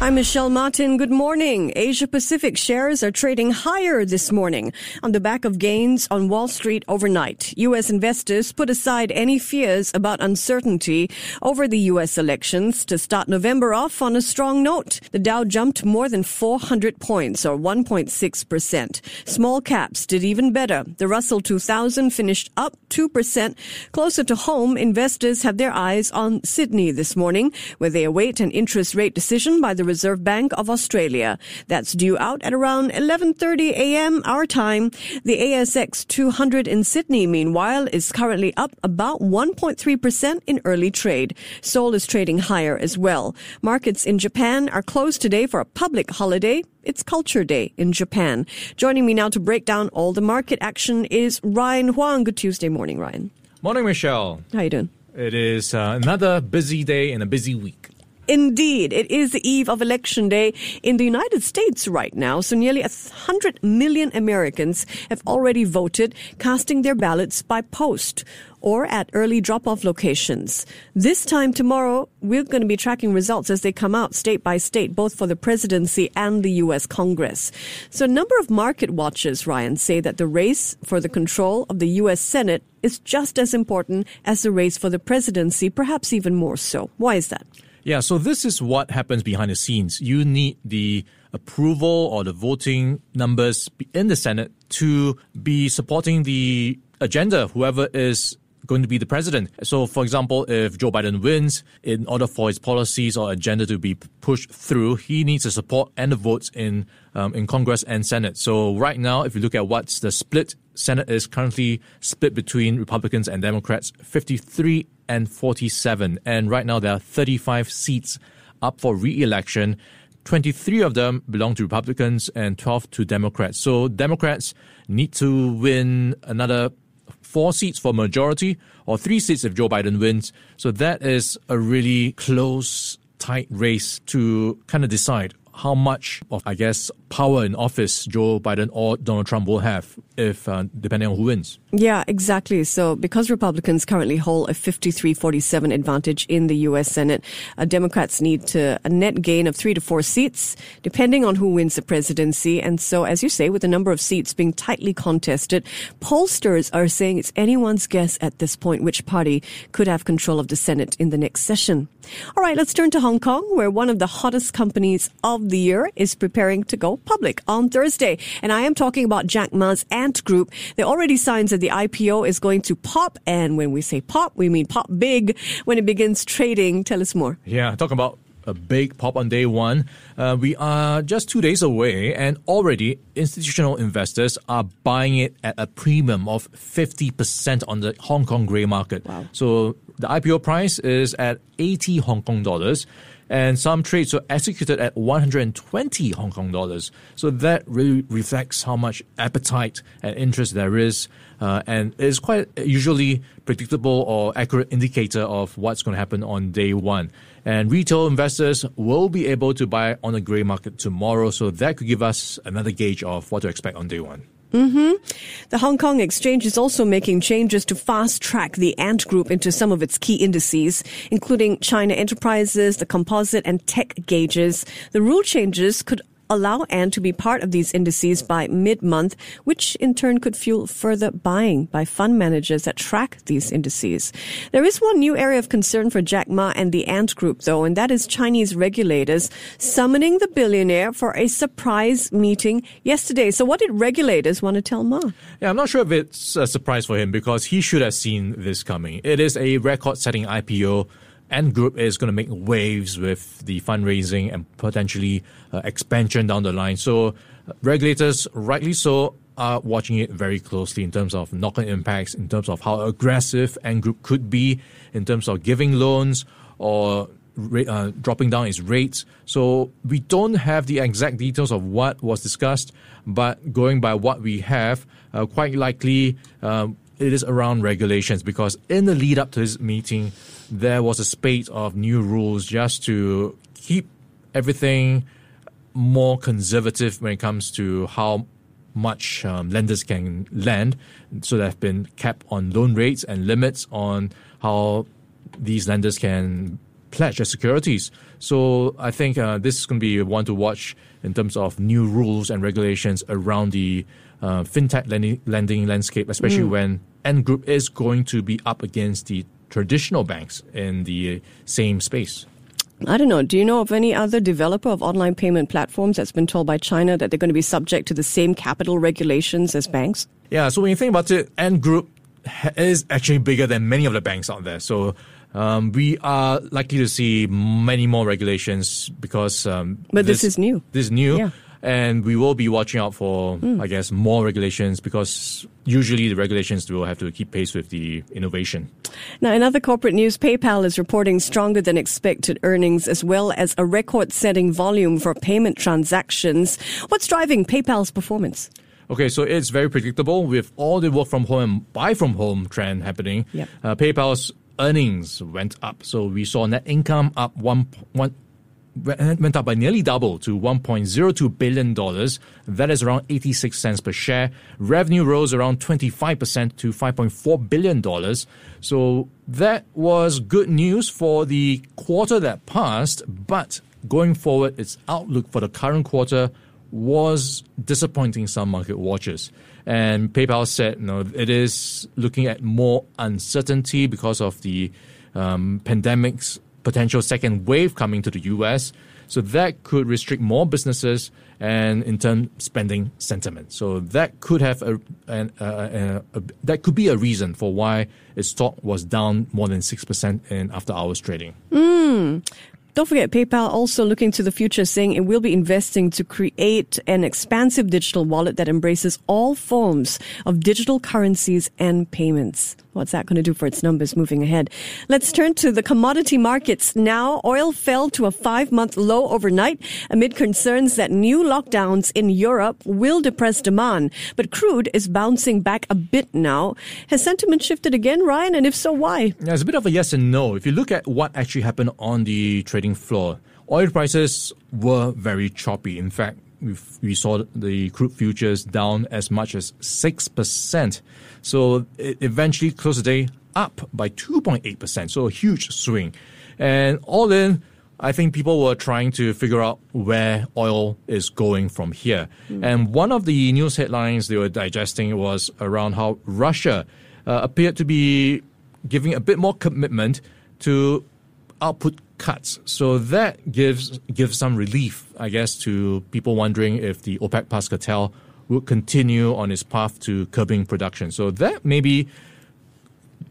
I'm Michelle Martin. Good morning. Asia Pacific shares are trading higher this morning on the back of gains on Wall Street overnight. U.S. investors put aside any fears about uncertainty over the U.S. elections to start November off on a strong note. The Dow jumped more than 400 points or 1.6%. Small caps did even better. The Russell 2000 finished up 2%. Closer to home, investors have their eyes on Sydney this morning, where they await an interest rate decision by the Reserve Bank of Australia. That's due out at around 11:30 a.m. our time. The ASX 200 in Sydney, meanwhile, is currently up about 1.3% in early trade. Seoul is trading higher as well. Markets in Japan are closed today for a public holiday. It's Culture Day in Japan. Joining me now to break down all the market action is Ryan Huang. Good Tuesday morning, Ryan. Morning, Michelle. How are you doing? It is uh, another busy day and a busy week. Indeed, it is the eve of election day in the United States right now. So nearly a hundred million Americans have already voted, casting their ballots by post or at early drop-off locations. This time tomorrow, we're going to be tracking results as they come out state by state, both for the presidency and the U.S. Congress. So a number of market watchers, Ryan, say that the race for the control of the U.S. Senate is just as important as the race for the presidency, perhaps even more so. Why is that? Yeah, so this is what happens behind the scenes. You need the approval or the voting numbers in the Senate to be supporting the agenda, whoever is going to be the president. So, for example, if Joe Biden wins, in order for his policies or agenda to be pushed through, he needs the support and the votes in um, in Congress and Senate. So, right now, if you look at what's the split, Senate is currently split between Republicans and Democrats, 53 and 47. And right now, there are 35 seats up for re-election. 23 of them belong to Republicans and 12 to Democrats. So Democrats need to win another four seats for majority or three seats if Joe Biden wins. So that is a really close, tight race to kind of decide how much of, I guess, power in office Joe Biden or Donald Trump will have if, uh, depending on who wins. Yeah, exactly. So because Republicans currently hold a 53-47 advantage in the U.S. Senate, uh, Democrats need to a net gain of three to four seats, depending on who wins the presidency. And so, as you say, with the number of seats being tightly contested, pollsters are saying it's anyone's guess at this point which party could have control of the Senate in the next session. All right, let's turn to Hong Kong, where one of the hottest companies of the year is preparing to go public on Thursday. And I am talking about Jack Ma's Ant Group. There are already signs that the IPO is going to pop. And when we say pop, we mean pop big when it begins trading. Tell us more. Yeah, talking about a big pop on day one. Uh, we are just two days away, and already institutional investors are buying it at a premium of 50% on the Hong Kong grey market. Wow. So the IPO price is at 80 Hong Kong dollars. And some trades were executed at 120 Hong Kong dollars. So that really reflects how much appetite and interest there is. Uh, and it's quite usually predictable or accurate indicator of what's going to happen on day one. And retail investors will be able to buy on the grey market tomorrow. So that could give us another gauge of what to expect on day one. Mm-hmm. The Hong Kong Exchange is also making changes to fast track the Ant Group into some of its key indices, including China Enterprises, the composite and tech gauges. The rule changes could allow Ant to be part of these indices by mid-month, which in turn could fuel further buying by fund managers that track these indices. There is one new area of concern for Jack Ma and the Ant Group, though, and that is Chinese regulators summoning the billionaire for a surprise meeting yesterday. So what did regulators want to tell Ma? Yeah, I'm not sure if it's a surprise for him because he should have seen this coming. It is a record-setting IPO Ant Group is going to make waves with the fundraising and potentially uh, expansion down the line. So uh, regulators, rightly so, are watching it very closely in terms of knock-on impacts, in terms of how aggressive Ant Group could be, in terms of giving loans or uh, dropping down its rates. So we don't have the exact details of what was discussed, but going by what we have, uh, quite likely um, it is around regulations because in the lead up to this meeting, there was a spate of new rules just to keep everything more conservative when it comes to how much um, lenders can lend. So there have been cap on loan rates and limits on how these lenders can pledge their securities. So I think uh, this is going to be one to watch in terms of new rules and regulations around the uh, fintech lending, lending landscape, especially mm. when Ant Group is going to be up against the traditional banks in the same space. I don't know. Do you know of any other developer of online payment platforms that's been told by China that they're going to be subject to the same capital regulations as banks? Yeah, so when you think about it, Ant Group is actually bigger than many of the banks out there. So um, we are likely to see many more regulations because. Um, but this, this, is new. This is new. Yeah. And we will be watching out for, mm. I guess, more regulations because usually the regulations will have to keep pace with the innovation. Now, in other corporate news, PayPal is reporting stronger than expected earnings as well as a record setting volume for payment transactions. What's driving PayPal's performance? Okay, so it's very predictable with all the work from home and buy from home trend happening. Yep. Uh, PayPal's earnings went up. So we saw net income up one, one went up by nearly double to $1.02 billion. That is around 86 cents per share. Revenue rose around 25% to $5.4 billion. So that was good news for the quarter that passed, but going forward, its outlook for the current quarter was disappointing some market watchers. And PayPal said, know, it is looking at more uncertainty because of the um, pandemic's potential second wave coming to the US. So that could restrict more businesses and in turn spending sentiment. So that could have a, a, a, a that could be a reason for why its stock was down more than six percent in after hours trading. Mm. Don't forget, PayPal also looking to the future, saying it will be investing to create an expansive digital wallet that embraces all forms of digital currencies and payments. What's that going to do for its numbers moving ahead? Let's turn to the commodity markets now. Oil fell to a five month low overnight amid concerns that new lockdowns in Europe will depress demand. But crude is bouncing back a bit now. Has sentiment shifted again, Ryan? And if so, why? Yeah, it's a bit of a yes and no. If you look at what actually happened on the trading floor, oil prices were very choppy. In fact, we saw the crude futures down as much as 6%. So it eventually closed the day up by 2.8%. So a huge swing. And all in, I think people were trying to figure out where oil is going from here. Mm. And one of the news headlines they were digesting was around how Russia uh, appeared to be giving a bit more commitment to output cuts. So that gives gives some relief, I guess, to people wondering if the OPEC Plus cartel would continue on its path to curbing production. So that maybe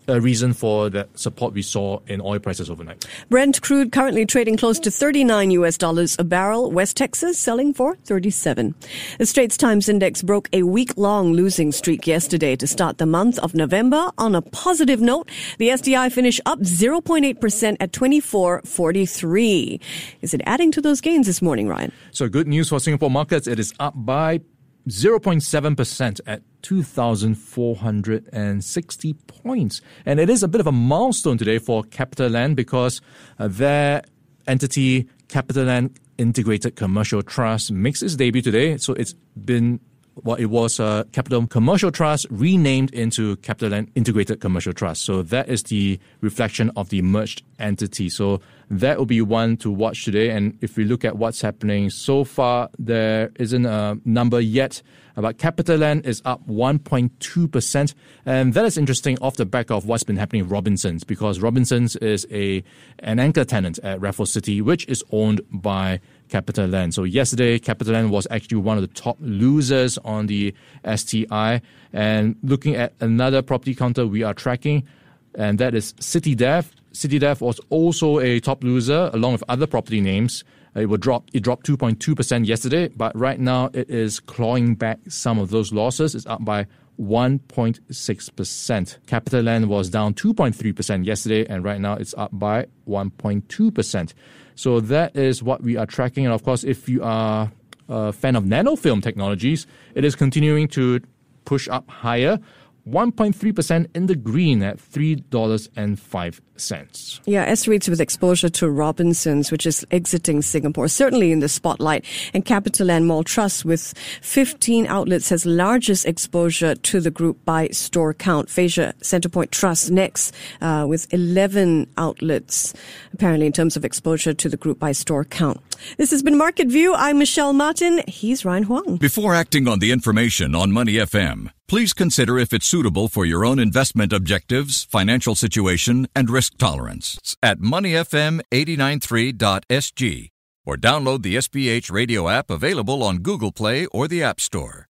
a reason for that support we saw in oil prices overnight. Brent crude currently trading close to 39 US dollars a barrel. West Texas selling for 37. The Straits Times Index broke a week-long losing streak yesterday to start the month of November on a positive note. The STI finished up 0.8% at 24.43. Is it adding to those gains this morning, Ryan? So good news for Singapore markets. It is up by 0.7% at 2,460 points. And it is a bit of a milestone today for CapitaLand because uh, their entity, CapitaLand Integrated Commercial Trust, makes its debut today. So it's been well, it was uh, a Capital Commercial Trust renamed into CapitaLand Integrated Commercial Trust. So that is the reflection of the merged entity. So that will be one to watch today. And if we look at what's happening so far, there isn't a number yet. Uh, but CapitaLand is up 1.2%. And that is interesting off the back of what's been happening Robinsons, because Robinsons is a an anchor tenant at Raffles City, which is owned by CapitaLand. So yesterday, CapitaLand was actually one of the top losers on the STI. And looking at another property counter we are tracking, and that is CityDev. CityDev was also a top loser along with other property names. It would drop. It dropped 2.2% yesterday, but right now it is clawing back some of those losses. It's up by 1.6%. CapitaLand was down 2.3% yesterday, and right now it's up by 1.2%. So that is what we are tracking. And of course, if you are a fan of nanofilm technologies, it is continuing to push up higher. 1.3% in the green at $3.05. Yeah, S REITs with exposure to Robinsons, which is exiting Singapore, certainly in the spotlight. And CapitaLand Mall Trust with 15 outlets has largest exposure to the group by store count. Frasers Centrepoint Trust next uh, with 11 outlets, apparently in terms of exposure to the group by store count. This has been Market View. I'm Michelle Martin. He's Ryan Huang. Before acting on the information on Money FM, please consider if it's suitable for your own investment objectives, financial situation, and risk tolerance at moneyfm893.sg or download the SPH radio app available on Google Play or the App Store.